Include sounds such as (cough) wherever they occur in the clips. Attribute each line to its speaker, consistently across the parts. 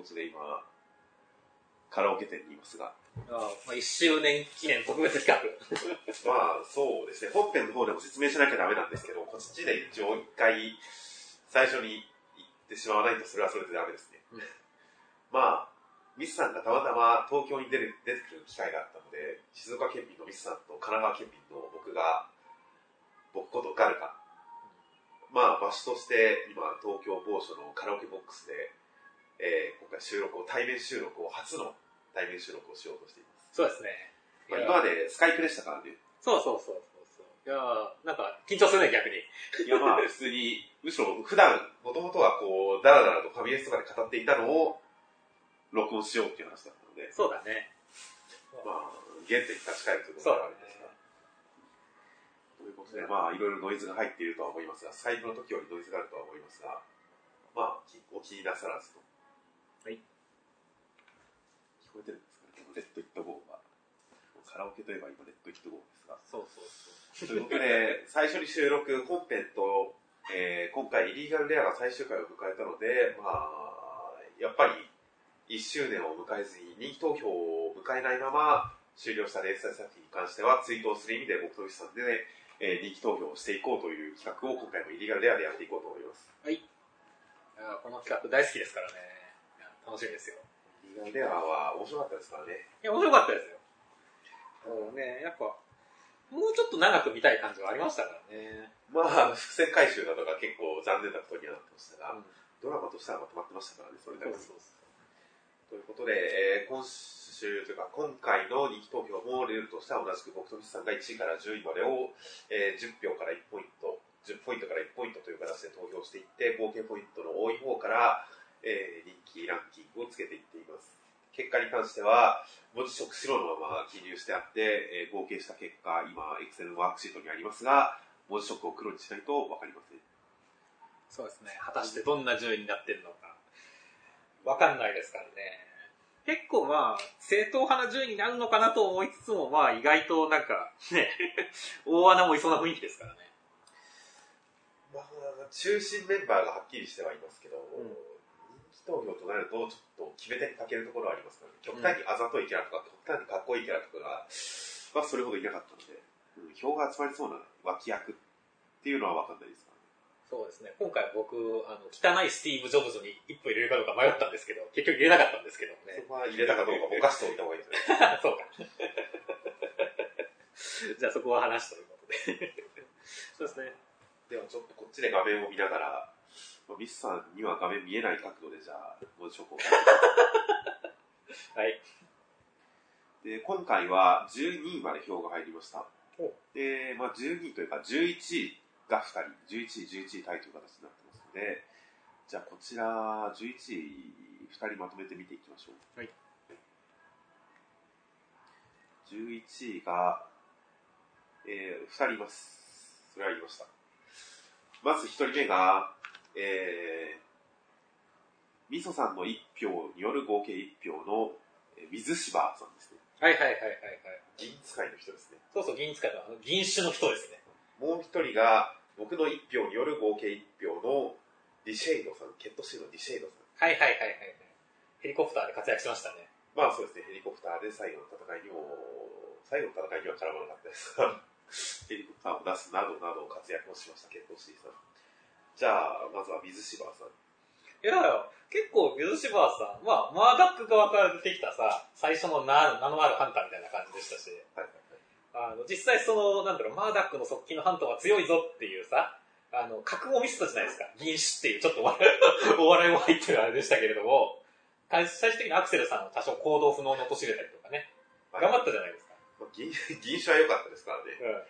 Speaker 1: ことで今、カラオケ店にいますが。
Speaker 2: あまあ、1周年記念特別企画。(laughs)
Speaker 1: まあ、そうですね。本編の方でも説明しなきゃダメなんですけど、こっちで一応一回、最初に言ってしまわないとそれはそれでダメですね。
Speaker 2: うん
Speaker 1: まあ、ミスさんがたまたま東京に出る出てくる機会があったので、静岡県民のミスさんと神奈川県民の僕が、僕ことガルが、まあ、場所として今、東京某所のカラオケボックスで、えー今回収録を、対面収録を、初の対面収録をしようとしています。
Speaker 2: そうですね。
Speaker 1: まあ、今までスカイプでしたからね。
Speaker 2: そうそうそうそうそう。いやーなんか、緊張するね、逆に。
Speaker 1: いやまあ普通に、むしろ普段、もともとはこう、ダラダラとファミレスとかで語っていたのを、録音しようっていう話だったので、
Speaker 2: そうだね。
Speaker 1: まあ、原点に立ち返るということがあるんですが。ということで、まあ、いろいろノイズが入っているとは思いますが、スカイプの時よりノイズがあるとは思いますが、まあ、きお気になさらずと。
Speaker 2: はい。
Speaker 1: 聞こえてるんですかね、このレッド・イット・ゴーは。カラオケといえば今、レッド・イット・ゴーですが。
Speaker 2: そうそうそう。
Speaker 1: ということで、最初に収録、本編と、えー今回、イリーガルレアが最終回を迎えたので、まあ、やっぱり、1周年を迎えずに、人気投票を迎えないまま、終了した連載作品に関しては、ツイートをする意味で、僕とミスさんで、えー人気投票をしていこうという企画を、今回もイリーガルレアでやっていこうと思います。
Speaker 2: いやーこの企画大好きですからね。楽しみですよ。
Speaker 1: イリーガルレアは面白かったですからね。
Speaker 2: いや、面白かったですよ。そうね、やっぱ、もうちょっと長く見たい感じはありましたからね。
Speaker 1: まあ、伏線回収などが結構残念なことにはなってましたが、
Speaker 2: うん
Speaker 1: ドラマとしてはまとまってましたからね、それだけ
Speaker 2: そうそう。
Speaker 1: ということで、えー今週というか今回の人気投票もルールとしては同じく僕とミスさんが1位から10位までを、えー10票から1ポイント、10ポイントから1ポイントという形で投票していって、合計ポイントの多い方から、えー人気ランキングをつけていっています。結果に関しては、文字色白のまま記入してあって、えー合計した結果、今、エクセルのワークシートにありますが、文字色を黒にしないと分かりません。
Speaker 2: そうですね。果たしてどんな順位になってるのか、わかんないですからね。結構まあ、正統派な順位になるのかなと思いつつも、まあ意外となんか、ね、(laughs) 大穴もいそうな雰囲気ですからね。
Speaker 1: まあ、中心メンバーがはっきりしてはいますけど、
Speaker 2: ん
Speaker 1: 投票となると、ちょっと決め手に欠けるところはありますからね。極端にあざといキャラとか、極端にかっこいいキャラとかが、まあ、それほどいなかったので、うん票が集まりそうな脇役っていうのは分かんないですからね。
Speaker 2: そうですね。今回僕、あの、汚いスティーブ・ジョブズに一歩入れるかどうか迷ったんですけど、結局入れなかったんですけどもね
Speaker 1: そ。こは入れたかどうかぼかしておいた方がいいですね。(laughs)
Speaker 2: そうか。じゃあそこは話ということで。(laughs) そうですね。
Speaker 1: ではちょっとこっちで画面を見ながら、まあ、ミスさんには画面見えない角度でじゃあ、文字情報を
Speaker 2: はい。
Speaker 1: で、今回は12位まで票が入りました
Speaker 2: お。
Speaker 1: で、まあ12位というか11位が2人、11位、11位タイという形になってますので、じゃあこちら、11位2人まとめて見ていきましょう。
Speaker 2: はい。
Speaker 1: 11位が、えー、2人います。それは言いました。まず1人目が、えー、みそさんの1票による合計1票の、えー水柴さんですね。
Speaker 2: はいはいはいはいはい。
Speaker 1: 銀使いの人ですね。
Speaker 2: そうそう、銀使いの、銀種の人ですね。
Speaker 1: もう一人が、僕の1票による合計1票のディシェイドさん、ケットシーのディシェイドさん。
Speaker 2: はいはいはいはいはい。ヘリコプターで活躍しましたね。
Speaker 1: まあそうですね、ヘリコプターで最後の戦いにも、最後の戦いには絡まなかったですが、ヘリコプターを出すなどなど活躍をしました、ケットシーさん。じゃあ、まずは水柴さん。
Speaker 2: いやいや、結構水柴さん、まあ、マーダック側から出てきたさ、最初の名名のあるハンターみたいな感じでしたし、
Speaker 1: はいはいはい。
Speaker 2: あの、実際その、なんだろう、マーダックの側近のハンターは強いぞっていうさ、あの、覚悟を見せたじゃないですか。銀種っていう、ちょっとお笑い (laughs) お笑いも入ってるあれでしたけれども、最最終的にアクセルさんを多少行動不能に陥れたりとかね、
Speaker 1: はい
Speaker 2: 頑張ったじゃないですか。
Speaker 1: まあ、銀 (laughs) 銀種は良かったですからね。
Speaker 2: うん。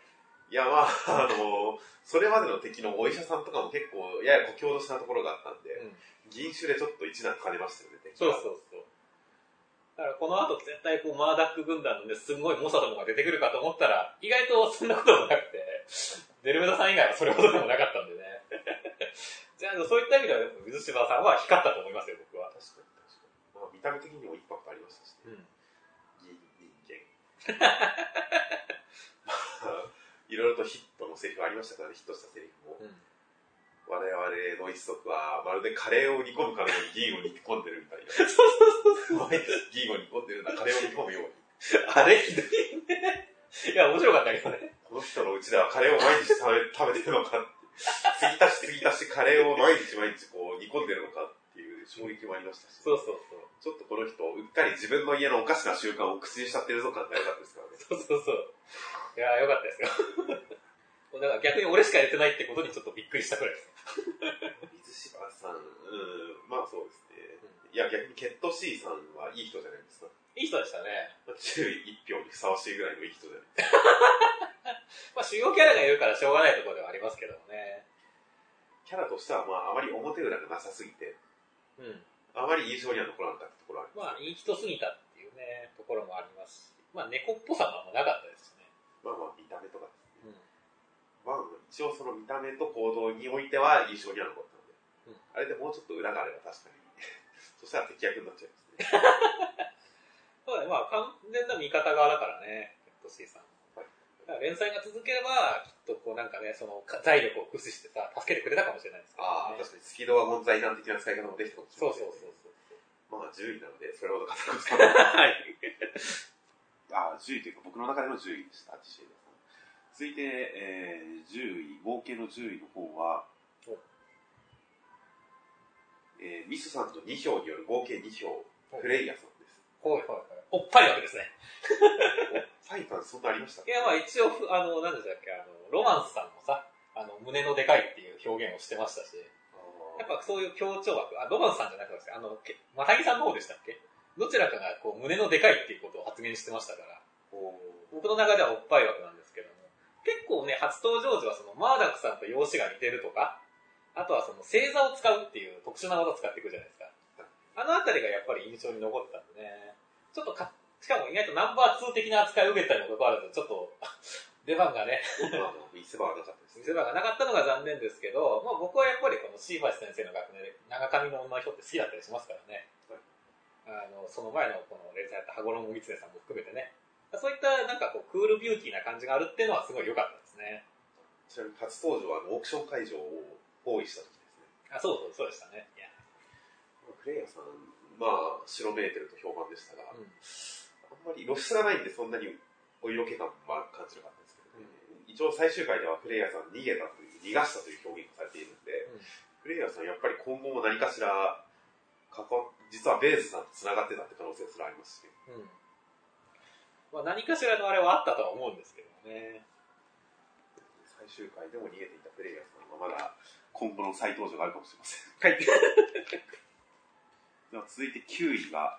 Speaker 1: いや、まあ、あの、それまでの敵のお医者さんとかも結構、やや誇張としたところがあったんで、
Speaker 2: うん
Speaker 1: 銀種でちょっと一段兼ねましたよね、敵
Speaker 2: そう
Speaker 1: は
Speaker 2: そうそう。だからこの後絶対こうマーダック軍団のね、すんごい猛者どもが出てくるかと思ったら、意外とそんなこともなくて、(laughs) デルメダさん以外はそれほどでもなかったんでね。(laughs) じゃあ、そういった意味では、水柴さんは光ったと思いますよ、僕は。
Speaker 1: 確かに確かに。まあ、見た目的にもインパクトありましたしね。
Speaker 2: うん。
Speaker 1: 銀人間。(laughs) まあいろいろとヒットのセリフありましたからね、ヒットしたセリフも。
Speaker 2: うん
Speaker 1: 我々の一族は、まるでカレーを煮込むかのように銀を煮込んでるみたいな。(laughs)
Speaker 2: そう
Speaker 1: 毎日銀を煮込んでるんだ、カレーを煮込むように。
Speaker 2: あれ？ひどいね。いや、面白かったけどね。
Speaker 1: この人のうちではカレーを毎日食べ食べてるのか。継ぎ足し継ぎ足しカレーを毎日毎日こう煮込んでるのか衝撃もありましたし。
Speaker 2: そうそうそう。
Speaker 1: ちょっとこの人、うっかり自分の家のおかしな習慣を口にしちゃってるぞ感が良かったですからね。
Speaker 2: そうそうそう。いやー、よかったですよ。(laughs) だから逆に俺しかやってないってことにちょっとびっくりしたくらいです。
Speaker 1: 水島さん、うん、まあそうですね。いや、逆にケット C さんはいい人じゃないですか。
Speaker 2: いい人でしたね。
Speaker 1: 注意一票にふさわしいぐらいのいい人じゃないですか。(laughs)
Speaker 2: まあ主要キャラがいるからしょうがないところではありますけどもね。
Speaker 1: キャラとしては、まあ、あまり表裏がなさすぎて、
Speaker 2: うん。
Speaker 1: あまり印象には残らなかったところはあります。
Speaker 2: まあ、いい人すぎたっていうね、ところもありますし。まあ、猫っぽさもあんまなかったですしね。
Speaker 1: まあまあ、見た目とかですね。
Speaker 2: うん。
Speaker 1: まあ、一応その見た目と行動においては印象には残ったので、
Speaker 2: うん
Speaker 1: あれでもうちょっと裏があれば確かに、(laughs) そしたら敵役になっちゃいますね。(laughs)
Speaker 2: そうだね、まあ、完全な味方側だからね、ケット C さん。連載が続ければ、きっとこうなんかね、そのか財力を駆使してさ、助けてくれたかもしれないですけど、ね。
Speaker 1: ああ、確かにスピードワゴン財団的な使い方もできたかもしれ
Speaker 2: そう
Speaker 1: ないですね、
Speaker 2: そうそうそう。
Speaker 1: まあ、10位なので、それほど語ることはない。(laughs)
Speaker 2: はい。(laughs)
Speaker 1: ああ、10位というか、僕の中での10位でした、ティシエイダさん。続いて、えー、10位、合計の10位の方は
Speaker 2: お、
Speaker 1: えー、ミスさんと2票による合計2票、フレイヤさんです。
Speaker 2: ほいほいほい。おっぱいわけですね。
Speaker 1: ファイターそんなありました？
Speaker 2: いや、まあ一応、ふあの、何でしたっけ、あの、ロマンスさんもさ、あの、胸のでかいっていう表現をしてましたし、やっぱそういう強調枠、あ、ロマンスさんじゃなくて、あの、けまたぎさんの方でしたっけ？どちらかがこう胸のでかいっていうことを発言してましたから、
Speaker 1: お
Speaker 2: 僕の中ではおっぱい枠なんですけども、結構ね、初登場時はそのマーダックさんと容姿が似てるとか、あとはその星座を使うっていう特殊な技を使っていくじゃないですか。あのあたりがやっぱり印象に残ったんでね、ちょっとか、しかも意外とナンバー2的な扱いを受けたにもかかわらず、ちょっと (laughs) 出番がね、
Speaker 1: 見せ場はなかったですね。
Speaker 2: 見せ場がなかったのが残念ですけど、まあ僕はやっぱりこのシーバシ先生の学年で長髪の女の人って好きだったりしますからね。あの、その前のこの連載やった羽衣光音さんも含めてね。そういったなんかこうクールビューティーな感じがあるっていうのはすごい良かったですね。
Speaker 1: ちなみに初登場はオークション会場を包囲した時ですね。
Speaker 2: あ、そうそう、そうでしたね。いや。
Speaker 1: フレイヤさん、まあ、白めいてると評判でしたが、
Speaker 2: うん
Speaker 1: あんまり露出がないんでそんなにお色気感は感じなかったんですけどね。一応最終回ではフレイヤさん逃げたという、逃がしたという表現がされているんで、
Speaker 2: うん
Speaker 1: フレイヤさんやっぱり今後も何かしら実はベースさんと繋がってたって可能性すらありますし、
Speaker 2: うん。まあ何かしらのあれはあったとは思うんですけどね。
Speaker 1: 最終回でも逃げていたフレイヤさんはまだ今後の再登場があるかもしれません。
Speaker 2: はい。(laughs)
Speaker 1: では続いて9位が、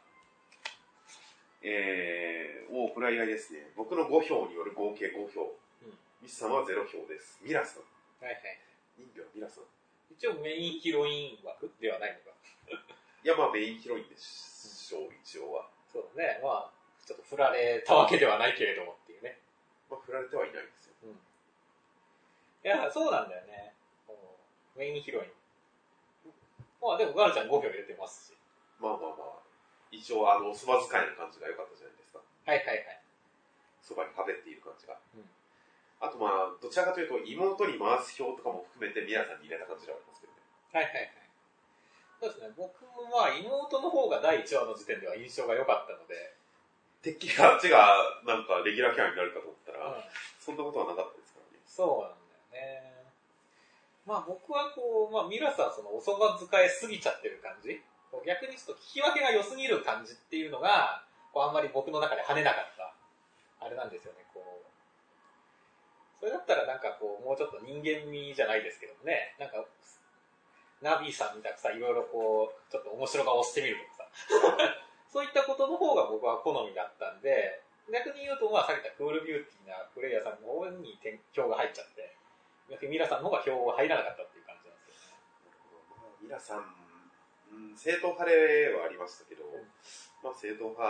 Speaker 1: えー、おーこれは意外ですね。僕の5票による合計5票。
Speaker 2: うん
Speaker 1: ミスさんは0票です。ミラさん。
Speaker 2: はいはい。
Speaker 1: 人魚のミラさん。
Speaker 2: 一応メインヒロイン枠ではないのか。(laughs)
Speaker 1: いや、まあメインヒロインでしょう、一応は。
Speaker 2: そうだね。まあ、ちょっと振られたわけではないけれどもっていうね。
Speaker 1: まあ振られてはいないんですよ。
Speaker 2: うん。いや、そうなんだよね。メインヒロイン。まあでもガルちゃん5票入れてますし。
Speaker 1: まあまあまあ、一応あの、そば使いの感じが良かったじゃないですか。
Speaker 2: はいはいはい。
Speaker 1: そばに食べっている感じが。
Speaker 2: うん
Speaker 1: あとまあ、どちらかというと、妹に回す票とかも含めてミラさんに入れた感じではありますけどね。
Speaker 2: はいはいはい。そうですね。僕もまあ妹の方が第1話の時点では印象が良かったので、
Speaker 1: てっきりあっちがなんかレギュラーキャラになるかと思ったら、
Speaker 2: うん
Speaker 1: そんなことはなかったですからね。
Speaker 2: そうなんだよね。まあ僕はこう、まあミラさんそのおそば使いすぎちゃってる感じ逆にちょっと聞き分けが良すぎる感じっていうのが、こうあんまり僕の中で跳ねなかった、あれなんですよね、こう。それだったらなんかこう、もうちょっと人間味じゃないですけどね、なんか、ナビーさんみたくさ、いろいろこう、ちょっと面白顔してみるとかさ、(laughs) そういったことの方が僕は好みだったんで、逆に言うと、まあ、さっき言ったクールビューティーなプレイヤーさんの方に点票が入っちゃって、逆にミラさんの方が票が入らなかったっていう感じなんですよね。
Speaker 1: ミラさん、うん、正統派ではありましたけど、まあ正統派、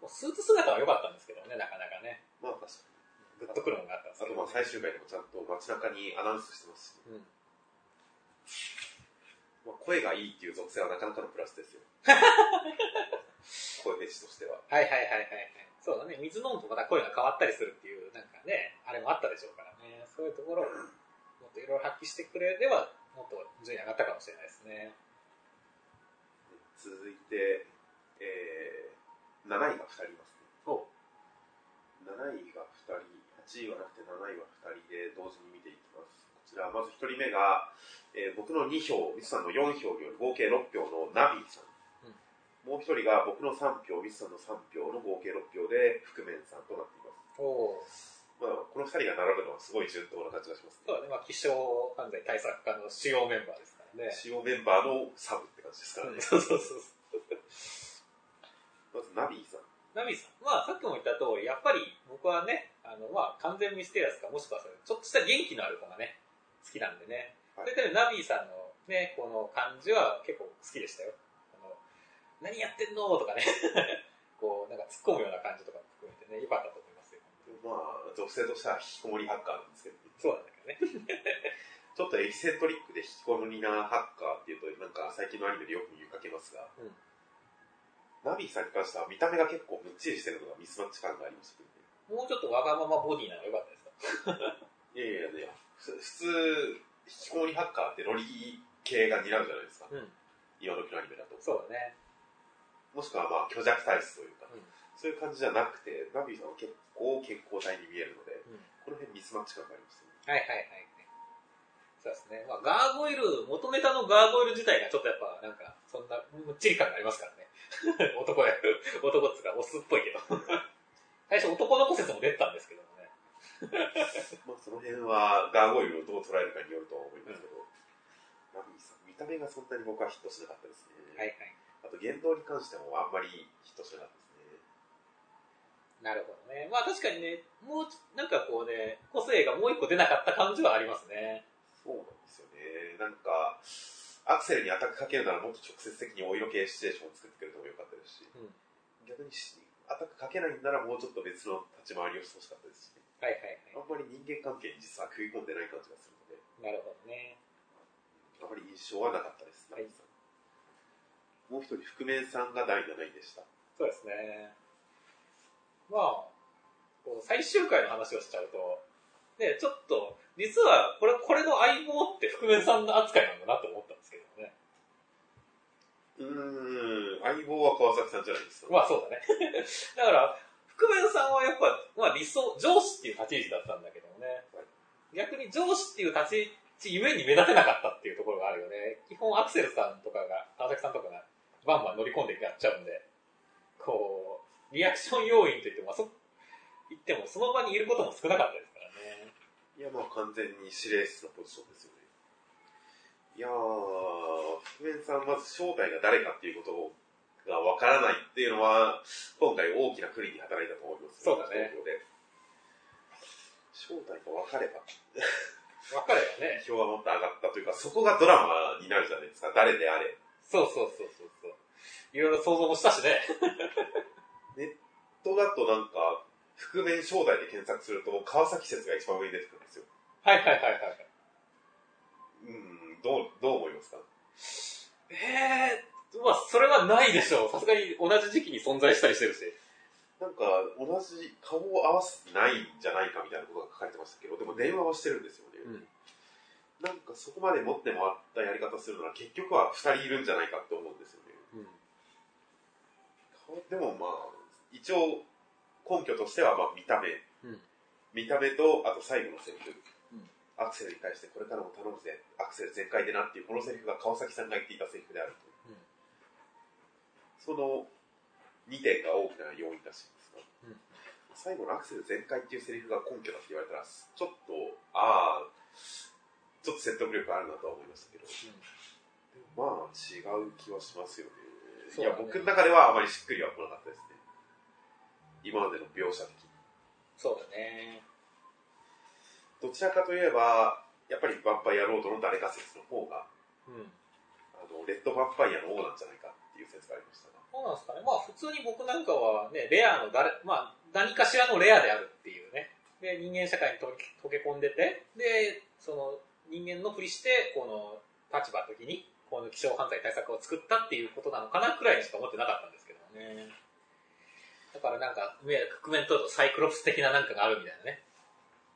Speaker 2: もうスーツ姿は良かったんですけどね、なかなかね。
Speaker 1: まあ確か
Speaker 2: グッとくるものがあったんです
Speaker 1: に。あ
Speaker 2: けど、
Speaker 1: とまあ最終回でもちゃんと街中にアナウンスしてますし、
Speaker 2: うん。
Speaker 1: まあ、声がいいっていう属性はなかなかのプラスですよ。声フェチとしては。(laughs)
Speaker 2: はいはいはいはいはい。そうだね、水飲むとまた声が変わったりするっていう、なんかね、あれもあったでしょうからね。そういうところを、もっといろいろ発揮してくれれば、もっと順位上がったかもしれないですね。
Speaker 1: 続いて、え7位が2人いますね。
Speaker 2: お
Speaker 1: 7位が2人、8位はなくて7位は2人で同時に見ていきます。こちら、まず1人目が、えー僕の2票、ミスさんの4票による合計6票のナビーさん。
Speaker 2: うん
Speaker 1: もう1人が僕の3票、ミスさんの3票の合計6票で、覆面さんとなっています。
Speaker 2: お
Speaker 1: まあ、この2人が並ぶのはすごい順当な感じがしますね。
Speaker 2: そうだね、まあ、気象犯罪対策課の主要メンバーですね。
Speaker 1: 主要メンバーのサブって感じですからね。
Speaker 2: そうそうそう
Speaker 1: まず、ナビーさん。
Speaker 2: ナミさん。まあ、さっきも言った通り、やっぱり僕はね、あの、まあ、完全ミステリアスか、もしくはちょっとした元気のある子がね、好きなんでね。
Speaker 1: はい
Speaker 2: それでナビさんのね、この感じは結構好きでしたよ。あの、何やってんのとかね、(laughs) こう、なんか突っ込むような感じとか含めてね、良かったと思いますよ。
Speaker 1: まあ、属性としては引きこもりハッカーなんですけど、
Speaker 2: そうなんだけどね。
Speaker 1: ちょっとエキセントリックで引きこもりなハッカーっていうと、なんか最近のアニメでよく見かけますが、
Speaker 2: うん
Speaker 1: ナビーさんに関しては見た目が結構むっちりしてるのがミスマッチ感がありましたけどね。
Speaker 2: もうちょっとわがままボディなのが良かったですか？(laughs)
Speaker 1: いやいやいや、ふ普通、引きこもりハッカーってロリ系が担うじゃないですか。
Speaker 2: うん。
Speaker 1: 今時のアニメだと。
Speaker 2: そうだね。
Speaker 1: もしくはまあ虚弱体質というか、
Speaker 2: うん
Speaker 1: そういう感じじゃなくて、ナビーさんは結構健康体に見えるので、
Speaker 2: うん
Speaker 1: この辺ミスマッチ感がありますよね。
Speaker 2: はいはいはいはい。そうですね。まあ、ガーゴイル、元ネタのガーゴイル自体がちょっとやっぱ、なんか、そんな、むっちり感がありますからね。(laughs) 男や、男っつうか、オスっぽいけど。(laughs) 最初男の子説も出てたんですけどもね。(laughs)
Speaker 1: まあその辺はガーゴイルをどう捉えるかによると思いますけど、ナビーさん、見た目がそんなに僕はヒットしなかったですね。
Speaker 2: はいはい。
Speaker 1: あと言動に関してもあんまりヒットしなかったですね。
Speaker 2: なるほどね。まあ確かにね、もうち、なんかこうね、個性がもう一個出なかった感じはありますね。
Speaker 1: そうなんですよね。なんか、アクセルにアタックかけるならもっと直接的にお色系シチュエーションを作ってくれてもよかったですし、
Speaker 2: うん
Speaker 1: 逆にしアタックかけないんならもうちょっと別の立ち回りをしてほしかったですし、
Speaker 2: はいはい
Speaker 1: あんまり人間関係に実は食い込んでない感じがするので、
Speaker 2: はい。なるほどね。
Speaker 1: あまり印象はなかったです、
Speaker 2: はい
Speaker 1: もう一人、覆面さんが第7位でした。
Speaker 2: そうですね。まあ、こう最終回の話をしちゃうと、ね、ちょっと、実はこれ、これの相棒って覆面さんの扱いなんだなと思ったんですけどね。
Speaker 1: うーん、相棒は川崎さんじゃないですか。
Speaker 2: まあそうだね。(laughs) だから、覆面さんはやっぱ、まあ理想、上司っていう立ち位置だったんだけどもね。逆に上司っていう立ち位置ゆえに目立てなかったっていうところがあるよね。基本アクセルさんとかが、川崎さんとかがバンバン乗り込んでやっちゃうんで、こう、リアクション要員といっても、そ、言ってもその場にいることも少なかったです。
Speaker 1: いや、まあ完全に司令室のポジションですよね。いやー、覆面さん、まず正体が誰かっていうことがわからないっていうのは、今回大きな不利に働いたと思います。
Speaker 2: そうだね。
Speaker 1: 正体が分かれば、
Speaker 2: わかるよね。
Speaker 1: 票がもっと上がったというか、そこがドラマになるじゃないですか、誰であれ。
Speaker 2: そうそうそうそうそう。いろいろ想像もしたしね。(laughs)
Speaker 1: とだとなんか、覆面正体で検索すると、川崎説が一番上に出てくるんですよ。
Speaker 2: はいはいはいはい。
Speaker 1: うん、どう、どう思いますか？
Speaker 2: ええー、まあそれはないでしょう。さすがに同じ時期に存在したりしてるし。
Speaker 1: なんか、同じ顔を合わせてないんじゃないかみたいなことが書かれてましたけど、でも電話はしてるんですよね。
Speaker 2: うん
Speaker 1: なんかそこまで持ってもらったやり方するなら結局は2人いるんじゃないかって思うんですよね。
Speaker 2: うん。
Speaker 1: 顔でもまあ、一応根拠としてはまあ見た目。
Speaker 2: うん
Speaker 1: 見た目と、あと最後のセリフ。
Speaker 2: うん
Speaker 1: アクセルに対してこれからも頼むぜ。アクセル全開でなっていうこのセリフが川崎さんが言っていたセリフであると。
Speaker 2: うん
Speaker 1: その2点が大きな要因らしいんですが、
Speaker 2: うん
Speaker 1: 最後のアクセル全開っていうセリフが根拠だって言われたら、ちょっと、ああ、ちょっと説得力あるなとは思いましたけど、まあ違う気はしますよね。いや、僕の中ではあまりしっくりは来なかったですね。今までの描写的に。
Speaker 2: そうだね。
Speaker 1: どちらかといえば、やっぱりヴァンパイアロードの誰か説の方が、
Speaker 2: うん。
Speaker 1: あの、レッドヴァンパイアの王なんじゃないかっていう説がありましたが。
Speaker 2: そうなんですかね。まあ普通に僕なんかはね、レアの誰、まあ何かしらのレアであるっていうね。で、人間社会に溶け溶け込んでて、で、その人間のふりして、この立場の時に、この気象犯罪対策を作ったっていうことなのかなくらいにしか思ってなかったんですけどね。だからなんか、上覆面取るとサイクロプス的ななんかがあるみたいなね。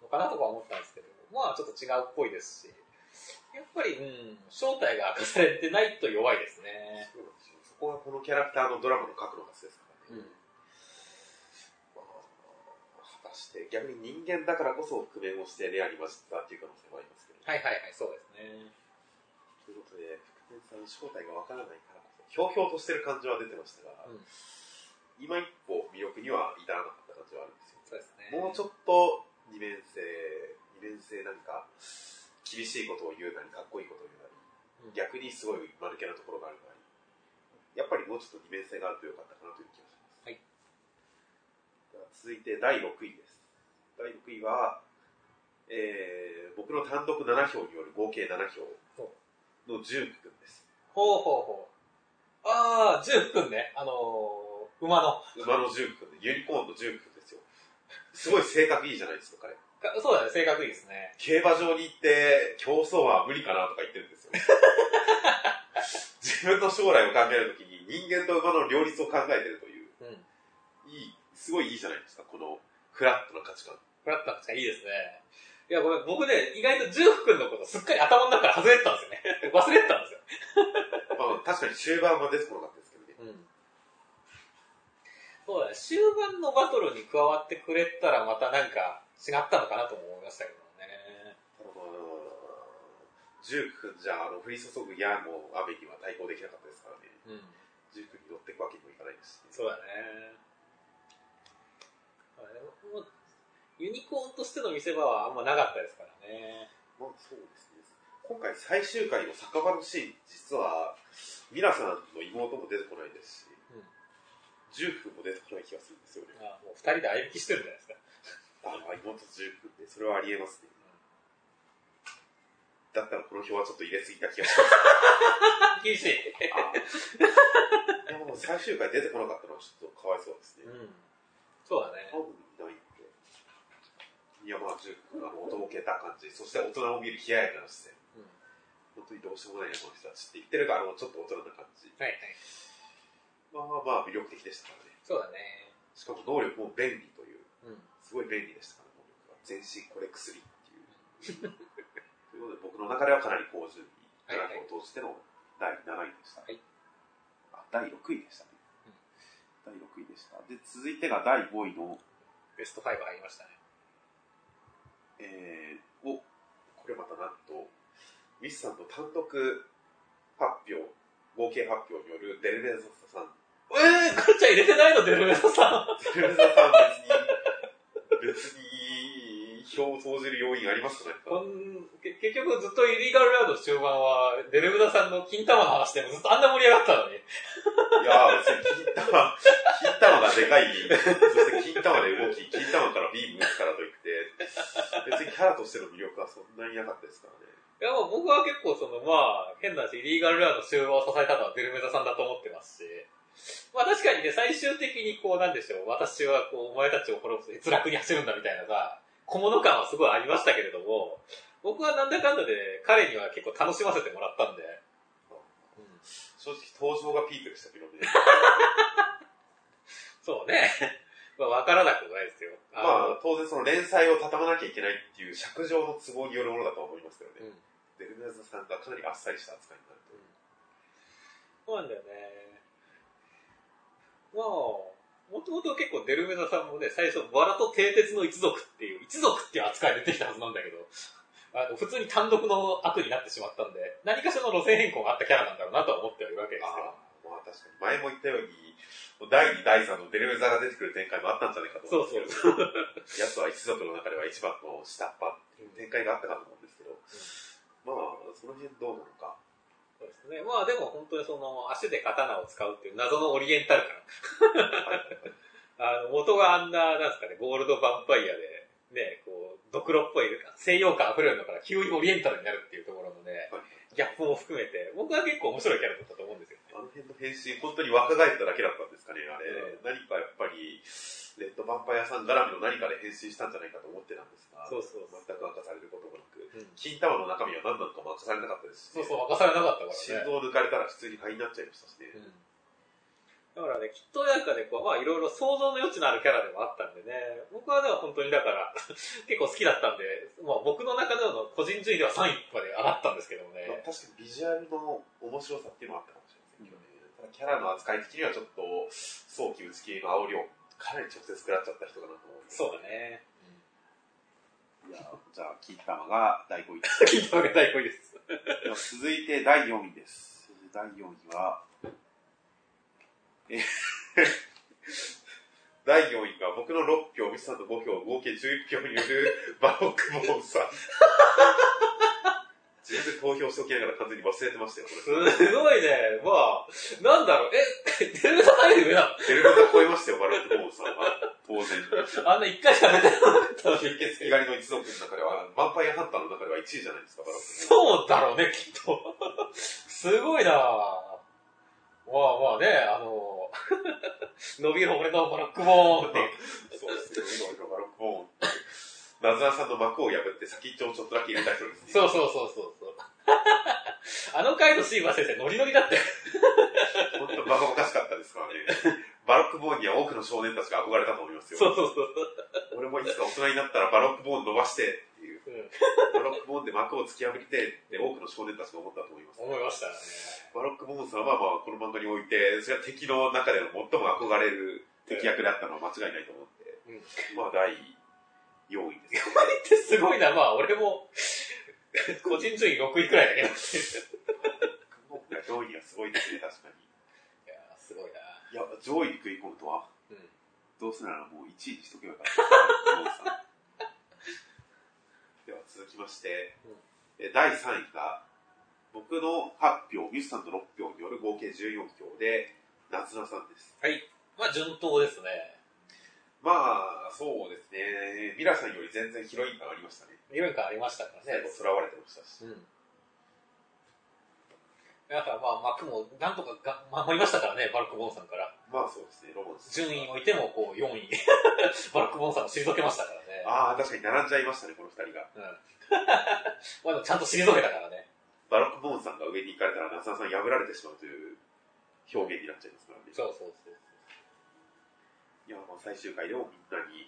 Speaker 2: のかなとか思ったんですけど、まあちょっと違うっぽいですし、やっぱり、うん、正体が明かされてないと弱いですね。
Speaker 1: そうですよそこはこのキャラクターのドラマの核のはずですからね。して、逆に人間だからこそ覆面をしてレアに混じったっていう可能性もありますけど。
Speaker 2: はいはいはい、そうですね。
Speaker 1: ということで、覆面さんの正体がわからないからこそ、ひょうひょうとしてる感じは出てましたが、
Speaker 2: うん
Speaker 1: 今一歩魅力には至らなかった感じはあるんですよ。
Speaker 2: そうですね。
Speaker 1: もうちょっと二面性、二面性なんか、厳しいことを言うなり、かっこいいことを言うなり、
Speaker 2: うん
Speaker 1: 逆にすごい間抜けなところがあるなり、やっぱりもうちょっと二面性があるとよかったかなという気がします。
Speaker 2: はい
Speaker 1: では続いて第6位です。第6位は、えー、僕の単独7票による合計7票のジューク君です。
Speaker 2: ほうほうほう。ああ、ジュークくんね。あのー、馬の。
Speaker 1: 馬のジューク君で、ユニコーンのジューク君ですよ。すごい性格いいじゃないですか、彼。
Speaker 2: かそうだね、正確いいですね。
Speaker 1: 競馬場に行って競争は無理かなとか言ってるんですよ。(laughs) 自分の将来を考えるときに人間と馬の両立を考えてるという、
Speaker 2: うん。
Speaker 1: いい、すごいいいじゃないですか、このフラットな価値観。
Speaker 2: フラットな感じがいいですね。いや、ごめん、僕ね、意外とジュークくんのことすっかり頭の中から外れてたんですよね。(laughs) 忘れてたんですよ。
Speaker 1: まあ、確かに終盤は出てこなかっ。
Speaker 2: そうだね、終盤のバトルに加わってくれたらまたなんか違ったのかなとも思いましたけどね。
Speaker 1: ジューク君じゃあ、あの、降り注ぐ矢の雨には対抗できなかったですからね。
Speaker 2: うん。
Speaker 1: ジュークに乗っていくわけにもいかないですし、
Speaker 2: そうだね。あれもうユニコーンとしての見せ場はあんまなかったですからね。
Speaker 1: まあそうですね。今回最終回の酒場のシーン、実は、ミラさんの妹も出てこないですし、
Speaker 2: うん
Speaker 1: ジューク君も出てこない気がするんですよね。
Speaker 2: あもう二人で相引きしてるんじゃないですか。
Speaker 1: ああ、妹ジュークって、それはありえますね。だったらこの表はちょっと入れすぎた気がします。(laughs)
Speaker 2: 厳しい。
Speaker 1: ああでも最終回出てこなかったのはちょっとかわいそうですね。
Speaker 2: うん。そうだね
Speaker 1: 多。分いないんで。いや、まあ、ジューク君、あの、おとぼけた感じ、そして大人を見る冷ややかな視線。
Speaker 2: うん。
Speaker 1: 本当にどうしようもないな、この人たちって言ってるから、あの、ちょっと大人な感じ。
Speaker 2: はいはい。
Speaker 1: まあまあ魅力的でしたからね。
Speaker 2: そうだね。
Speaker 1: しかも能力も便利という、
Speaker 2: うん。
Speaker 1: すごい便利でしたから、能力が。全身これ薬っていう。(laughs) ということで、僕の中ではかなり高順位、
Speaker 2: はいはい
Speaker 1: 7票を通しての第7位でした。
Speaker 2: はい
Speaker 1: あ、第6位でしたね。第6位でした。で、続いてが第5位の、
Speaker 2: ベスト5入りましたね。
Speaker 1: えー、お、これまたなんと、ミスさんの単独発表、合計発表によるデルメザさん
Speaker 2: えー、カルチャー入れてないのデルメダさん。
Speaker 1: テレビザさん別に、別に、票を投じる要因ありますかね
Speaker 2: 結局ずっとイリーガルラウド終盤は、デルメダさんの金玉の話でもずっとあんな盛り上がったのに。
Speaker 1: いやー、別に金玉、金玉がでかい、そして金玉で動き、金玉からビーム打つからといって、別にキャラとしての魅力はそんなになかったですからね。
Speaker 2: いや、まあ僕は結構その、まあ、変な話、イリーガルラウド終盤を支えたのはデルメダさんだと思ってますし、まあ確かにね、最終的にこう、なんでしょう、私はこう、お前たちを滅ぼす閲楽に走るんだみたいなさ、小物感はすごいありましたけれども、僕はなんだかんだで彼には結構楽しませてもらったんで、
Speaker 1: 正直登場がピークでしたけどね。(laughs)
Speaker 2: そうね。まあわからなくもないですよ。
Speaker 1: まあ、当然その連載を畳まなきゃいけないっていう尺上の都合によるものだとは思いますけどね。
Speaker 2: うん
Speaker 1: デルメザさんがかなりあっさりした扱いになると。
Speaker 2: そうなんだよね。まあ、もともと結構デルメザさんもね、最初、バラと蹄鉄の一族っていう、一族っていう扱いで出てきたはずなんだけど、あの普通に単独の悪になってしまったんで、何かしらの路線変更があったキャラなんだろうなとは思ってはいるわけですけど。
Speaker 1: ああ、まあ確かに。前も言ったように、第2、第3のデルメザが出てくる展開もあったんじゃないかと
Speaker 2: そう
Speaker 1: 思うんです
Speaker 2: そう
Speaker 1: けど、(laughs) やつは一族の中では一番の下っ端っていう展開があったかと思うんですけど、まあ、その辺どうなのか。
Speaker 2: そうですね。まあでも本当にその足で刀を使うっていう謎のオリエンタル感。(laughs) あの、元があんな、なんですかね、ゴールドヴァンパイアで、ね、こう、ドクロっぽい西洋感溢れるのから急にオリエンタルになるっていうところのね、
Speaker 1: はい
Speaker 2: ギャップも含めて、僕は結構面白いキャラだったと思うんですよね。
Speaker 1: あの辺の変身、本当に若返っただけだったんですかね、あれ。
Speaker 2: うん
Speaker 1: 何かやっぱり、レッドヴァンパイアさん絡みの何かで変身したんじゃないかと思ってたんですが、
Speaker 2: そうそう
Speaker 1: 全く明かされることもなく、
Speaker 2: うん
Speaker 1: 金玉の中身は何なのかも明かされなかったですし、
Speaker 2: そうそう、明かされなかったからね。
Speaker 1: 心臓を抜かれたら普通に灰になっちゃいましたしね。
Speaker 2: うんだからね、きっとなんかね、こう、まあいろいろ想像の余地のあるキャラでもあったんでね、僕はでは本当にだから、(laughs) 結構好きだったんで、まあ僕の中での個人順位では3位まで上がったんですけどもね。
Speaker 1: まあ、確かにビジュアルの面白さっていうのはあったかキャラの扱い的にはちょっと早期打ち切りの煽りをかなり直接食らっちゃった人かなと思う。
Speaker 2: そうだね。
Speaker 1: いや、じゃあ、金玉が第5位です。(laughs)
Speaker 2: 金玉が第5位です。
Speaker 1: 続いて第4位です。第4位は、え (laughs) 第4位が僕の6票、ミスさんの5票、合計11票によるバロックボーンさん。自分で投票しておきながら完全に忘れてましたよ、これ。
Speaker 2: すごいね。まあ、なんだろう。え、デルメタさんより上なの
Speaker 1: テレビで超えましたよ、バロックボーンさんは。当然。
Speaker 2: あんな一回しか出てなかった。
Speaker 1: 吸血鬼狩りの一族の中では、ヴァンパイアハンターの中では1位じゃないですか、バロックボーン。
Speaker 2: そうだろうね、きっと。すごいなまあまあね、あの、(laughs) 伸びる俺のバロックボーンって。
Speaker 1: そうですよ、バロックボーンって。ナズナさんの膜を破って先っちょをちょっとだけ入れた人ですね。
Speaker 2: そうそうそうそうそう。(laughs) あの回のシーバー先生、ノリノリだったよ。(laughs)
Speaker 1: 本当バカバカしかったですからね。バロックボーンには多くの少年たちが憧れたと思いますよ。
Speaker 2: そうそうそう。
Speaker 1: 俺もいつか大人になったらバロックボーン伸ばしてっていう。
Speaker 2: うん、
Speaker 1: バロックボーンで膜を突き破りてって多くの少年たちが思ったと思います。
Speaker 2: 思いましたね。
Speaker 1: バロックボーンさんはまあこの漫画において、それは敵の中での最も憧れる敵役であったのは間違いないと思って、
Speaker 2: うん
Speaker 1: まあ第4位です。
Speaker 2: ってすごいな、まあ俺も、個人順位6位くらいだけど。
Speaker 1: 上位がすごいですね、確かに。
Speaker 2: やすごいな。
Speaker 1: いや、上位に食い込むとは、
Speaker 2: うん
Speaker 1: どうせならもう1位にしとけばよかった。(laughs) では続きまして、
Speaker 2: うん
Speaker 1: え第3位が、僕の8票、ミスさんの6票による合計14票で、夏菜さんです。
Speaker 2: まあ順当ですね。
Speaker 1: まあ、そうですね。ミラさんより全然ヒロイン感ありましたね。
Speaker 2: 理論感ありましたからね
Speaker 1: 最後、。囚われてましたし。
Speaker 2: うん。だからまあ幕もなんとかが守りましたからね、バルクボーンさんから。
Speaker 1: まあそうですね、ロマンス。
Speaker 2: 順位においてもこう4位。(laughs) バルクボーンさんを退けましたからね。
Speaker 1: ああ、確かに並んじゃいましたね、この二人が。
Speaker 2: うん。(laughs) まあちゃんと退けたからね。
Speaker 1: バロックボーンさんが上に行かれたら、夏菜さん破られてしまうという表現になっちゃいますからね。
Speaker 2: そうそうそう。
Speaker 1: いや、まあ最終回でもみんなに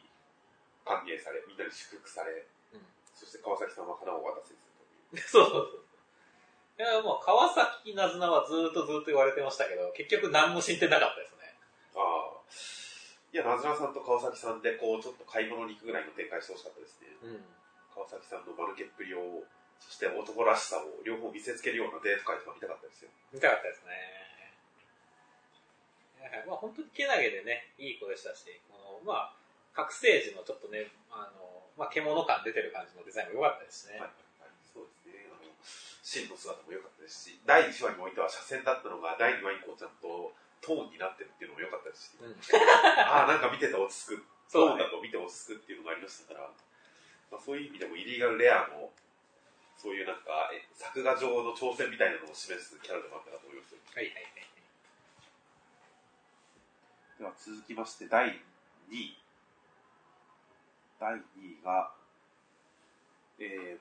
Speaker 1: 歓迎され、みんなに祝福され、
Speaker 2: うん
Speaker 1: そして川崎さんは花を渡せずという。
Speaker 2: そうそうそう。いや、もう川崎なずなはずっとずっと言われてましたけど、結局何も進展なかったですね。
Speaker 1: ああ。いや、ナズナさんと川崎さんで、こう、ちょっと買い物に行くぐらいの展開してほしかったですね。
Speaker 2: うん。
Speaker 1: 川崎さんの間抜けっぷりを、そして男らしさを両方見せつけるようなデート会とか見たかったですよ。
Speaker 2: 見たかったですね。いやまあ本当にけなげでね、いい子でしたし、このまあ、覚醒時のちょっとね、あの、まあ獣感出てる感じのデザインも良かったですね。
Speaker 1: はいはいはい、そうですね。あの、真の姿も良かったですし、第1話においては斜線だったのが、第2話以降ちゃんとトーンになってるっていうのも良かったですし、
Speaker 2: うん。(laughs)
Speaker 1: ああ、なんか見てて落ち着く。トーンだと見て落ち着くっていうのがありましたから、まあ、そういう意味でもイリーガルレアの、そういうなんか、え作画上の挑戦みたいなのを示すキャラでもあったかと思いますよ。
Speaker 2: はいはいはい。
Speaker 1: では続きまして第2位。第2位が、えー、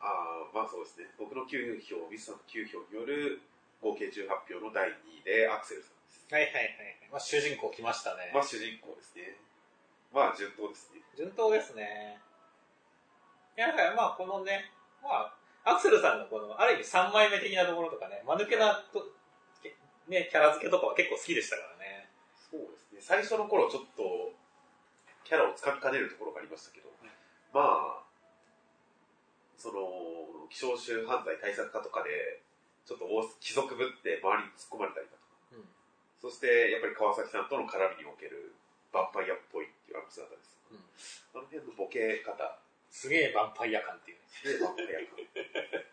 Speaker 1: あーまあそうですね。僕の9票、ミスさんの9票による合計18票の第2位でアクセルさんです。
Speaker 2: はいはいはいはい。まあ主人公来ましたね。
Speaker 1: まあ主人公ですね。まあ順当ですね。
Speaker 2: 順当ですね。いや、だからまあこのね、まあ、アクセルさんのこの、ある意味3枚目的なところとかね、間抜けなと、けね、キャラ付けとかは結構好きでしたから。
Speaker 1: 最初の頃ちょっと、キャラをつかみかねるところがありましたけど、まあ、その、希少種犯罪対策課とかで、ちょっと大貴族ぶって周りに突っ込まれたりだとか、
Speaker 2: うん
Speaker 1: そしてやっぱり川崎さんとの絡みにおけるヴァンパイアっぽいっていうあの姿です。
Speaker 2: うん
Speaker 1: あの辺のボケ方、
Speaker 2: すげえヴァンパイア感っていうね。
Speaker 1: すげえヴァンパイア感。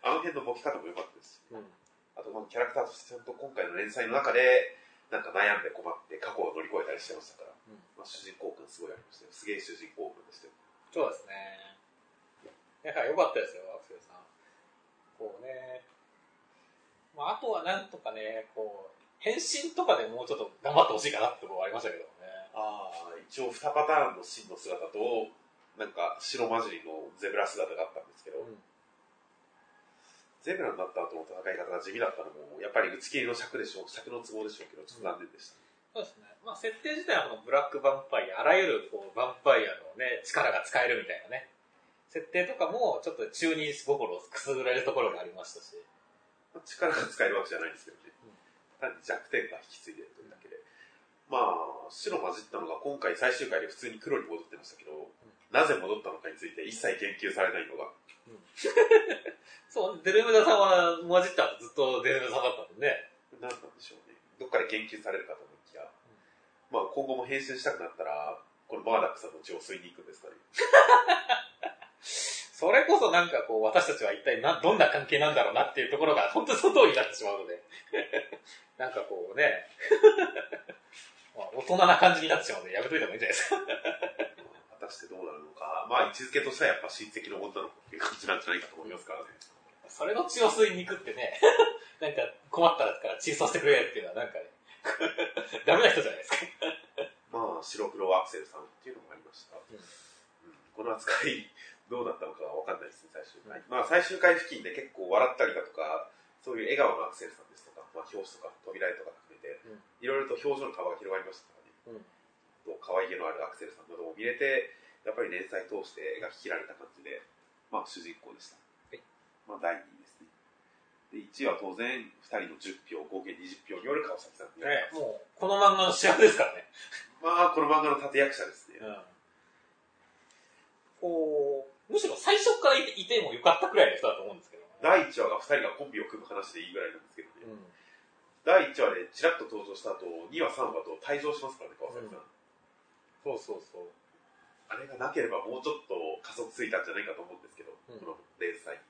Speaker 1: (laughs) あの辺のボケ方も良かったですし、
Speaker 2: うん。
Speaker 1: あとまあキャラクターとしてちゃんと今回の連載の中で、なんか悩んで困って過去を乗り越えたりしてましたから、
Speaker 2: うん
Speaker 1: まあ、主人公感すごいありましたよ。すげえ主人公感でしたよ。
Speaker 2: そうですね。だから良かったですよ、アクセルさん。こうね。まあ、あとはなんとかね、こう、変身とかでもうちょっと頑張ってほしいかなってとこありましたけどね。
Speaker 1: ああ、一応2パターンの真の姿と、なんか白混じりのゼブラ姿があったんですけど、
Speaker 2: うん
Speaker 1: ゼブラになった後の戦い方が地味だったのも、やっぱり打ち切りの尺でしょう、尺の都合でしょうけど、ちょっと残念でした。
Speaker 2: そうですね。まあ、設定自体はこのブラックヴァンパイア、あらゆるこうヴァンパイアのね、力が使えるみたいなね、設定とかもちょっと中二心をくすぐられるところがありましたし。
Speaker 1: まあ力が使えるわけじゃないんですけどね。単に弱点が引き継いでるというだけで。まあ、白混じったのが今回最終回で普通に黒に戻ってましたけど、なぜ戻ったのかについて一切言及されないのが、(laughs)
Speaker 2: そう、デルメダさんは混じった後ずっとデルメダさんだったもんね。
Speaker 1: 何なんでしょうね。どっかで言及されるかと思いきや、まあ今後も変身したくなったら、このバーダックさんの血を吸いに行くんですかね。(laughs)
Speaker 2: それこそなんかこう、私たちは一体な、どんな関係なんだろうなっていうところが、本当にその通りになってしまうので。(laughs) なんかこうね、まあ、大人な感じになってしまうので、やめといた方がいいんじゃないですか。
Speaker 1: 果たしてどうなるのか。まあ位置づけとしてはやっぱ親戚の女の子っていう感じなんじゃないかと思いますからね。
Speaker 2: それの血を吸いに行くってね、(laughs) なんか困ったから血吸わせてくれっていうのはなんかね、(laughs) ダメな人じゃないですか。
Speaker 1: まあ白黒アクセルさんっていうのもありました。
Speaker 2: うん
Speaker 1: うんこの扱いどうだったのかは分かんないですね、最終回。まあ最終回付近で結構笑ったりだとか、そういう笑顔のアクセルさんですとか、まあ表紙とか扉絵とか含めて、
Speaker 2: うん
Speaker 1: いろいろと表情の幅が広がりましたからね。と可愛げのあるアクセルさんなども見れて、やっぱり連載通して描き切られた感じで、まあ主人公でした。
Speaker 2: はい
Speaker 1: まあ第2位ですね。で、1位は当然、2人の10票、合計20票による川崎さん
Speaker 2: ね、もう、この漫画の主役ですからね。
Speaker 1: まあ、この漫画の立役者ですね。
Speaker 2: うん。こう、むしろ最初からいていてもよかったくらいの人だと思うんですけど。
Speaker 1: 第1話が2人がコンビを組む話でいいぐらいなんですけどね。
Speaker 2: うん。
Speaker 1: 第1話でちらっと登場した後、2話、3話と退場しますからね、川崎さん。
Speaker 2: そうそうそう。
Speaker 1: あれがなければもうちょっと加速ついたんじゃないかと思うんですけど、
Speaker 2: うん
Speaker 1: この連載。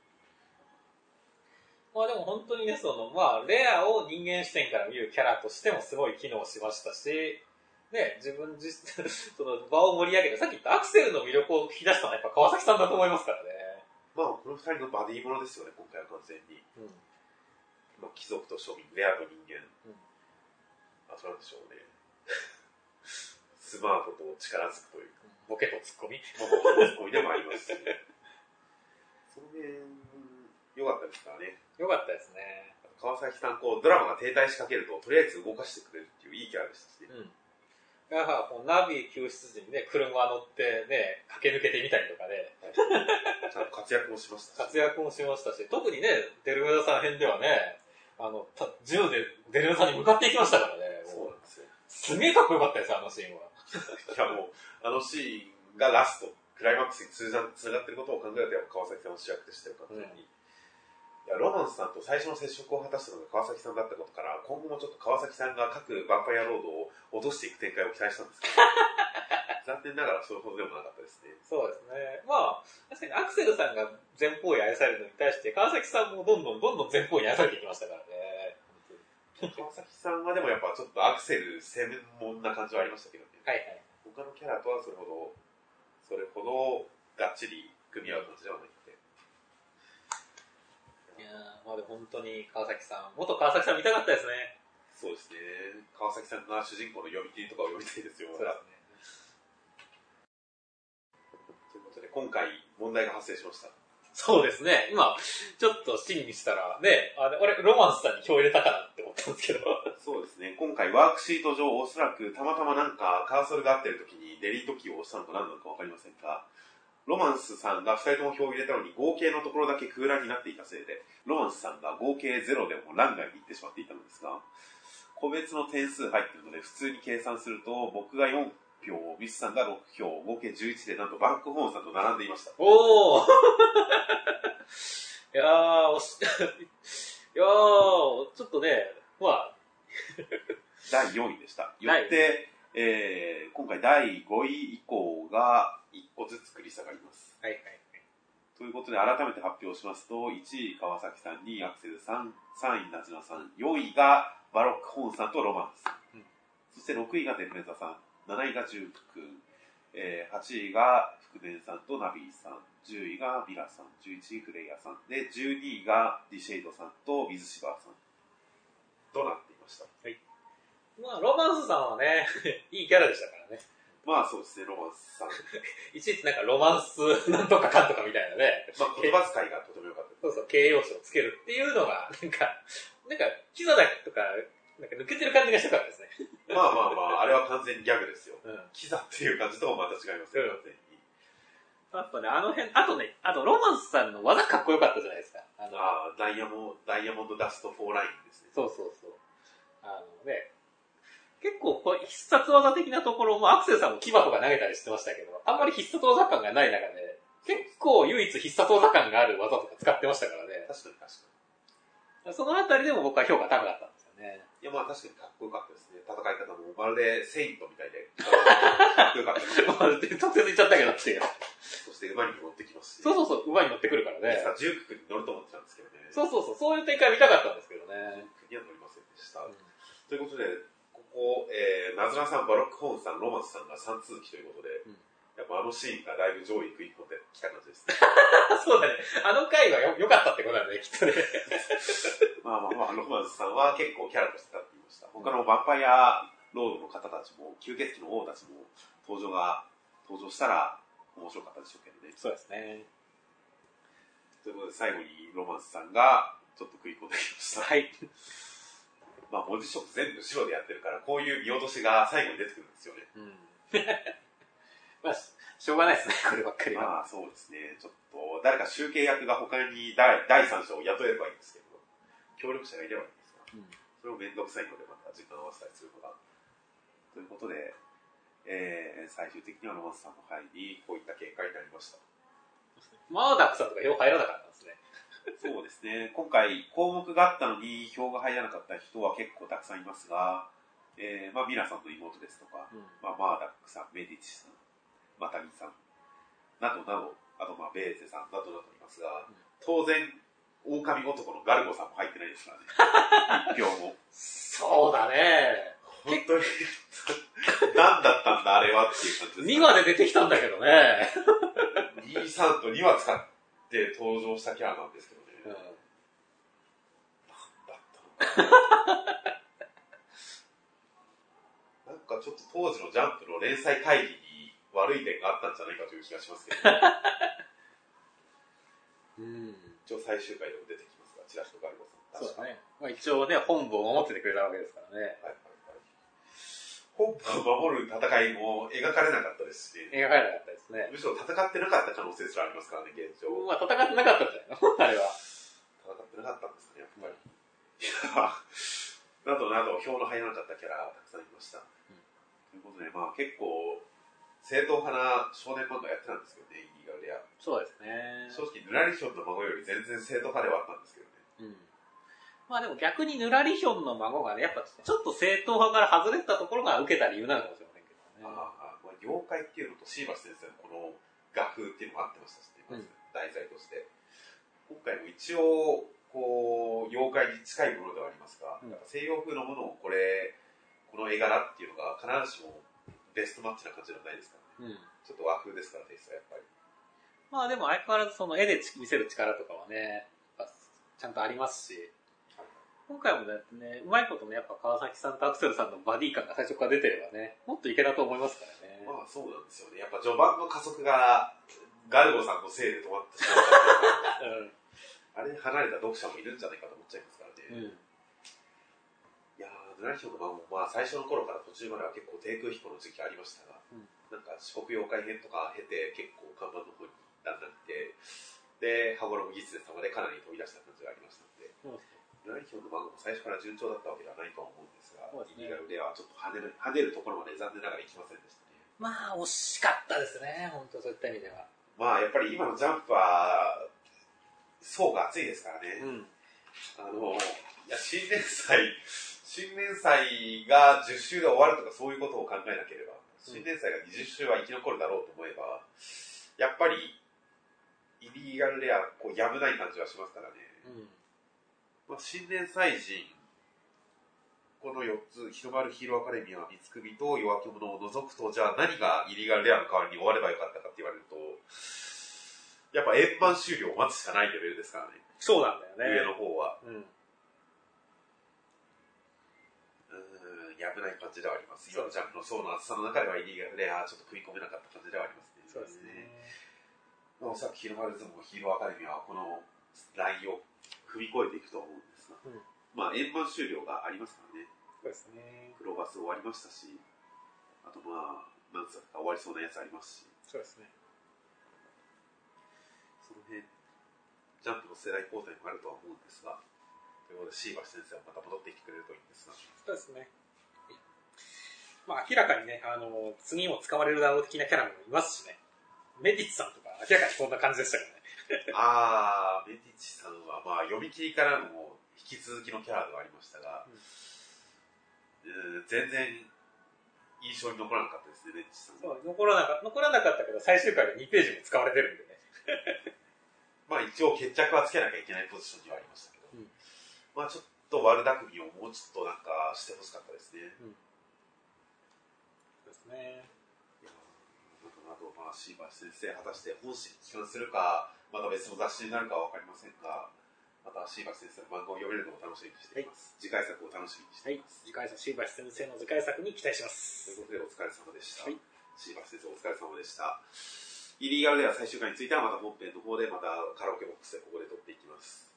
Speaker 2: まあでも本当にね、その、まあ、レアを人間視点から見るキャラとしてもすごい機能しましたし、ね、自分自身、(laughs) その場を盛り上げる、さっき言ったアクセルの魅力を引き出したのはやっぱ川崎さんだと思いますからね。
Speaker 1: まあ、この2人のバディものですよね、今回は完全に。
Speaker 2: うん。
Speaker 1: まあ、貴族と庶民、レアと人間。
Speaker 2: うん
Speaker 1: あとなんでしょうね。スマートと力づくというか、
Speaker 2: ボケとツッコミ？
Speaker 1: まあ、もうツッコミでもありますし。その辺、良かったですからね。
Speaker 2: よかったですね。
Speaker 1: 川崎さん、こう、ドラマが停滞しかけると、とりあえず動かしてくれるっていういいキャラでしたしね。
Speaker 2: うん。だから、こうナビ救出時にね、車乗ってね、駆け抜けてみたりとかね、
Speaker 1: ちゃんと活躍もしましたし。
Speaker 2: 活躍もしましたし、特にね、デルメダさん編ではね、あの、た銃でデルメダさんに向かっていきましたからね。
Speaker 1: そうなんですよ。
Speaker 2: すげえかっこよかったですよ、あのシーンは。
Speaker 1: いやもう、あのシーンがラスト、クライマックスに通じつながってることを考えると、やっぱ川崎さんは主役でしたよ、完全に。いや、ロマンスさんと最初の接触を果たしたのが川崎さんだったことから、今後もちょっと川崎さんが各ヴァンパイアロードを落としていく展開を期待したんですけど、(laughs) 残念ながらそれほどでもなかったですね。
Speaker 2: そうですね。まあ、確かにアクセルさんが前方に愛されるのに対して、川崎さんもどんどんどんどん前方に愛されていきましたからね。(laughs)
Speaker 1: 川崎さんはでもやっぱちょっとアクセル専門な感じはありましたけどね。
Speaker 2: はいはい。
Speaker 1: 他のキャラとはそれほど、それほどがっちり組み合う感じではないんで。
Speaker 2: いやーまあでも本当に川崎さん、元川崎さん見たかったですね。
Speaker 1: そうですね。川崎さんが主人公の読み切りとかを読みたいですよ。
Speaker 2: そうですね。
Speaker 1: ということで、今回問題が発生しました。
Speaker 2: そうですね。今、ちょっと審議したら、ね、あれ、俺、ロマンスさんに票入れたかなって思ったんですけど。
Speaker 1: そうですね。今回ワークシート上、おそらくたまたまなんかカーソルが合ってる時にデリートキーを押したのか何なのかわかりませんが、ロマンスさんが2人とも票を入れたのに合計のところだけ空欄になっていたせいで、ロマンスさんが合計0でも欄外に行ってしまっていたのですが、個別の点数入ってるので普通に計算すると、僕が4票、ミスさんが6票、合計11でなんとバンクホーンさんと並んでいました。
Speaker 2: おー (laughs) いやー、惜し、(laughs) いやー、ちょっとね、まあ、
Speaker 1: 第4位でした。(laughs) よ
Speaker 2: はい
Speaker 1: って、えー今回第5位以降が1個ずつ繰り下がります。
Speaker 2: はいはい。
Speaker 1: ということで改めて発表しますと、1位川崎さん、2位アクセルさん、3位ナジナさん、4位がバロックホーンさんとロマンス。
Speaker 2: うん
Speaker 1: そして6位がデルメザさん、7位がジュ君、えー8位が福田さんとナビーさん、10位がミラさん、11位フレイヤさん、で、12位がディシェイドさんと水芝さんとなっていました。
Speaker 2: まあ、ロマンスさんはね、(laughs) いいキャラでしたからね。
Speaker 1: まあそうですね、ロマンスさん。(laughs)
Speaker 2: いちいちなんかロマンスなんとかかんとかみたいなね。
Speaker 1: まあ言葉遣いがとても良かった。
Speaker 2: そうそう、形容詞をつけるっていうのが、なんか、なんか、キザだとか、なんか抜けてる感じがしたからですね。
Speaker 1: まあまあまあ、あれは完全にギャグですよ。
Speaker 2: うん。
Speaker 1: キザっていう感じとはまた違いますね、
Speaker 2: うん
Speaker 1: 完全に。
Speaker 2: やっぱね、あの辺、あとね、あとロマンスさんの技かっこよかったじゃないですか。あの、
Speaker 1: ああ、ダイヤモンダイヤモンドダスト4ラインですね。
Speaker 2: そうそうそう。あのね、結構こう必殺技的なところもアクセルさんも牙とか投げたりしてましたけど、あんまり必殺技感がない中で、結構唯一必殺技感がある技とか使ってましたからね。
Speaker 1: 確かに確か
Speaker 2: そのあたりでも僕は評価高かったんですよね。
Speaker 1: に。いや、まあ確かにかっこよかったですね。戦い方もまるでセイントみたいで、かっこよかったです。(laughs)
Speaker 2: まあ、直接言っちゃったけどっていう。
Speaker 1: そして馬にも乗ってきますし。
Speaker 2: そうそうそう、馬に乗ってくるからね。
Speaker 1: さ、ジュークに乗ると思ってたんですけどね。
Speaker 2: そうそうそう、そういう展開見たかったんですけどね。
Speaker 1: ジュークには乗りませんでした。ということで、ここ、えー、ナズラさん、バロックホーンさん、ロマンスさんが3通期ということで、
Speaker 2: うん
Speaker 1: やっぱあのシーンがだいぶ上位食い込んできた感じですね。(laughs)
Speaker 2: そうだね。あの回はよ良かったってことなんだね、きっとね。
Speaker 1: ま (laughs) あまあまあ、ロマンスさんは結構キャラとして立っていました。他のヴァンパイアロードの方たちも、吸血鬼の王たちも登場が、登場したら面白かったでしょうけどね。
Speaker 2: そうですね。
Speaker 1: ということで最後にロマンスさんがちょっと食い込んできました。
Speaker 2: はい。
Speaker 1: まあ文字色全部白でやってるから、こういう見落としが最後に出てくるんですよね。
Speaker 2: うん。まあ、ししょうがないですね、こればっかりは。
Speaker 1: まあそうですね。ちょっと、誰か集計役が他に第第三者を雇えればいいんですけど、協力者がいればいいんですが、
Speaker 2: うん
Speaker 1: それをめんどくさいのでまた時間を合わせたりするのが。ということで、えー、最終的にはロマンスさんの入り、こういった結果になりました。
Speaker 2: マーダックさんとか票入らなかったんですね。
Speaker 1: そうですね。今回項目があったのに票が入らなかった人は結構たくさんいますが、えー、まあミラさんの妹ですとか、まあ、マーダックさん、メディチさん、マタギさん、などなど、あとまあベーゼさんなどなどいますが、
Speaker 2: うん
Speaker 1: 当然、狼男のガルゴさんも入ってないですからね。一票も。
Speaker 2: そうだね。
Speaker 1: 本当に、何だったんだあれはっていう感じです、
Speaker 2: 2話で出てきたんだけどね。
Speaker 1: 2、3と2話使って登場したキャラなんですけどね。
Speaker 2: うん
Speaker 1: だったのかななんかちょっと当時のジャンプの連載会議に悪い点があったんじゃないかという気がしますけど、(laughs)
Speaker 2: うん。
Speaker 1: 一応最終回でも出てきますが、チラシとガルゴさん。
Speaker 2: そうだね。まあ一応ね、本部を守っててくれたわけですからね。
Speaker 1: はいはいはい。本部を守る戦いも描かれなかったですし、
Speaker 2: 描かれなかったですね。
Speaker 1: むしろ戦ってなかった可能性すらありますからね、現状。
Speaker 2: まあ戦ってなかったんじゃないの？あれは。
Speaker 1: 戦ってなかったんですかね、やっぱり。いや (laughs) などなど、票の入らなかったキャラたくさんいました。ということで、まあ結構、正統派な少年漫画やってたんですけどね、イーガルレア。
Speaker 2: そうですね。
Speaker 1: 正直、ヌラリヒョンの孫より全然正統派ではあったんですけどね。
Speaker 2: うん。まあでも逆にヌラリヒョンの孫がね、やっぱちょっと正統派から外れてたところが受けた理由なのかもしれませんけどね。
Speaker 1: ああ、まあ、妖怪っていうのと椎橋先生のこの画風っていうのも合ってましたしね、題材として。今回も一応、こう、妖怪に近いものではありますが、
Speaker 2: うん
Speaker 1: 西洋風のものをこれ、この絵柄っていうのが必ずしもベストマッチな感じではないですからね。
Speaker 2: うん。
Speaker 1: ちょっと和風ですから、テイストはやっぱり。
Speaker 2: まあでも相変わらずその絵で見せる力とかはね、ちゃんとありますし、今回もだってね、うまいことね、やっぱ川崎さんとアクセルさんのバディ感が最初から出てればね、もっといけたと思いますからね。
Speaker 1: まあそうなんですよね。やっぱ序盤の加速がガルゴさんのせいで止まってしまったう (laughs)
Speaker 2: うん。
Speaker 1: あれ離れた読者もいるんじゃないかと思っちゃいますからね。
Speaker 2: うん。
Speaker 1: も、まあ、最初の頃から途中までは結構低空飛行の時期ありましたが、
Speaker 2: うん
Speaker 1: なんか四国妖怪編とか経て結構看板の方にだんだん来て、で、羽衣ギツネ様でかなり飛び出した感じがありましたので、の漫画も最初から順調だったわけではないとは思うんですが、
Speaker 2: すね
Speaker 1: イリーガルではちょっと跳ねる跳ねるところまで残念ながら行きませんでしたね。
Speaker 2: まあ、惜しかったですね、本当そういった意味では。
Speaker 1: まあ、やっぱり今のジャンプは、層が厚いですからね。
Speaker 2: ん。
Speaker 1: あの、いや、新年祭、新年祭が10週で終わるとかそういうことを考えなければ、新年祭が20週は生き残るだろうと思えば、やっぱり、イリーガルレア、こう、やむない感じはしますからね。
Speaker 2: うん。
Speaker 1: まあ、新年祭人、この4つ、日の丸ヒーローアカデミア、三つ首と弱き者を除くと、じゃあ何がイリーガルレアの代わりに終わればよかったかって言われると、やっぱ円盤終了を待つしかないレベルですからね、
Speaker 2: そうなんだよね。
Speaker 1: 上の方は。
Speaker 2: うん。
Speaker 1: うーん、やぶない感じではあります。今のジャンプの層の厚さの中ではイリーガルレア、ちょっと食い込めなかった感じではありますね。
Speaker 2: そうですね。
Speaker 1: まあ、おそらく日の丸相撲ヒーローアカデミアはこのラインを踏み越えていくと思うんですが、
Speaker 2: うん
Speaker 1: まあ円盤終了がありますからね。
Speaker 2: そうですね。
Speaker 1: クローバス終わりましたし、あとまあ、なんつうか終わりそうなやつありますし、
Speaker 2: そうですね。
Speaker 1: その辺、ジャンプの世代交代もあるとは思うんですが、ということで、椎橋先生はまた戻ってきてくれるといいんですが、
Speaker 2: そうですね。まあ明らかにね、あの、次も使われるだろう的なキャラもいますしね。メディッツさんとか明らかにこんな感じでしたよね。(laughs)
Speaker 1: あー、メディッチさんは、まあ、読み切りからの引き続きのキャラではありましたが、うん、全然印象に残らなかったですね、メディッチさんは。
Speaker 2: そう残らなか残らなかったけど、最終回で2ページも使われてるんでね。(laughs)
Speaker 1: まあ、一応決着はつけなきゃいけないポジションにはありましたけど、
Speaker 2: うん
Speaker 1: まあ、ちょっと悪巧みをもうちょっとなんかしてほしかったですね。
Speaker 2: そうですね。
Speaker 1: いやあと、まあ、シーバー先生、果たして本誌に帰還するか、また別の雑誌になるかは分かりませんが、またシーバー先生の漫画を読めるのを楽しみにしています。次回作を楽しみにして
Speaker 2: はい
Speaker 1: います。。
Speaker 2: 次回作、シーバシ先生の次回作に期待しま
Speaker 1: と
Speaker 2: す
Speaker 1: いう。ことで、お疲れ様でした。
Speaker 2: はい
Speaker 1: シーバー先生、お疲れ様でした。イリーガルでは最終回についてはまた本編の方でまたカラオケボックスでここで撮っていきます。
Speaker 2: はい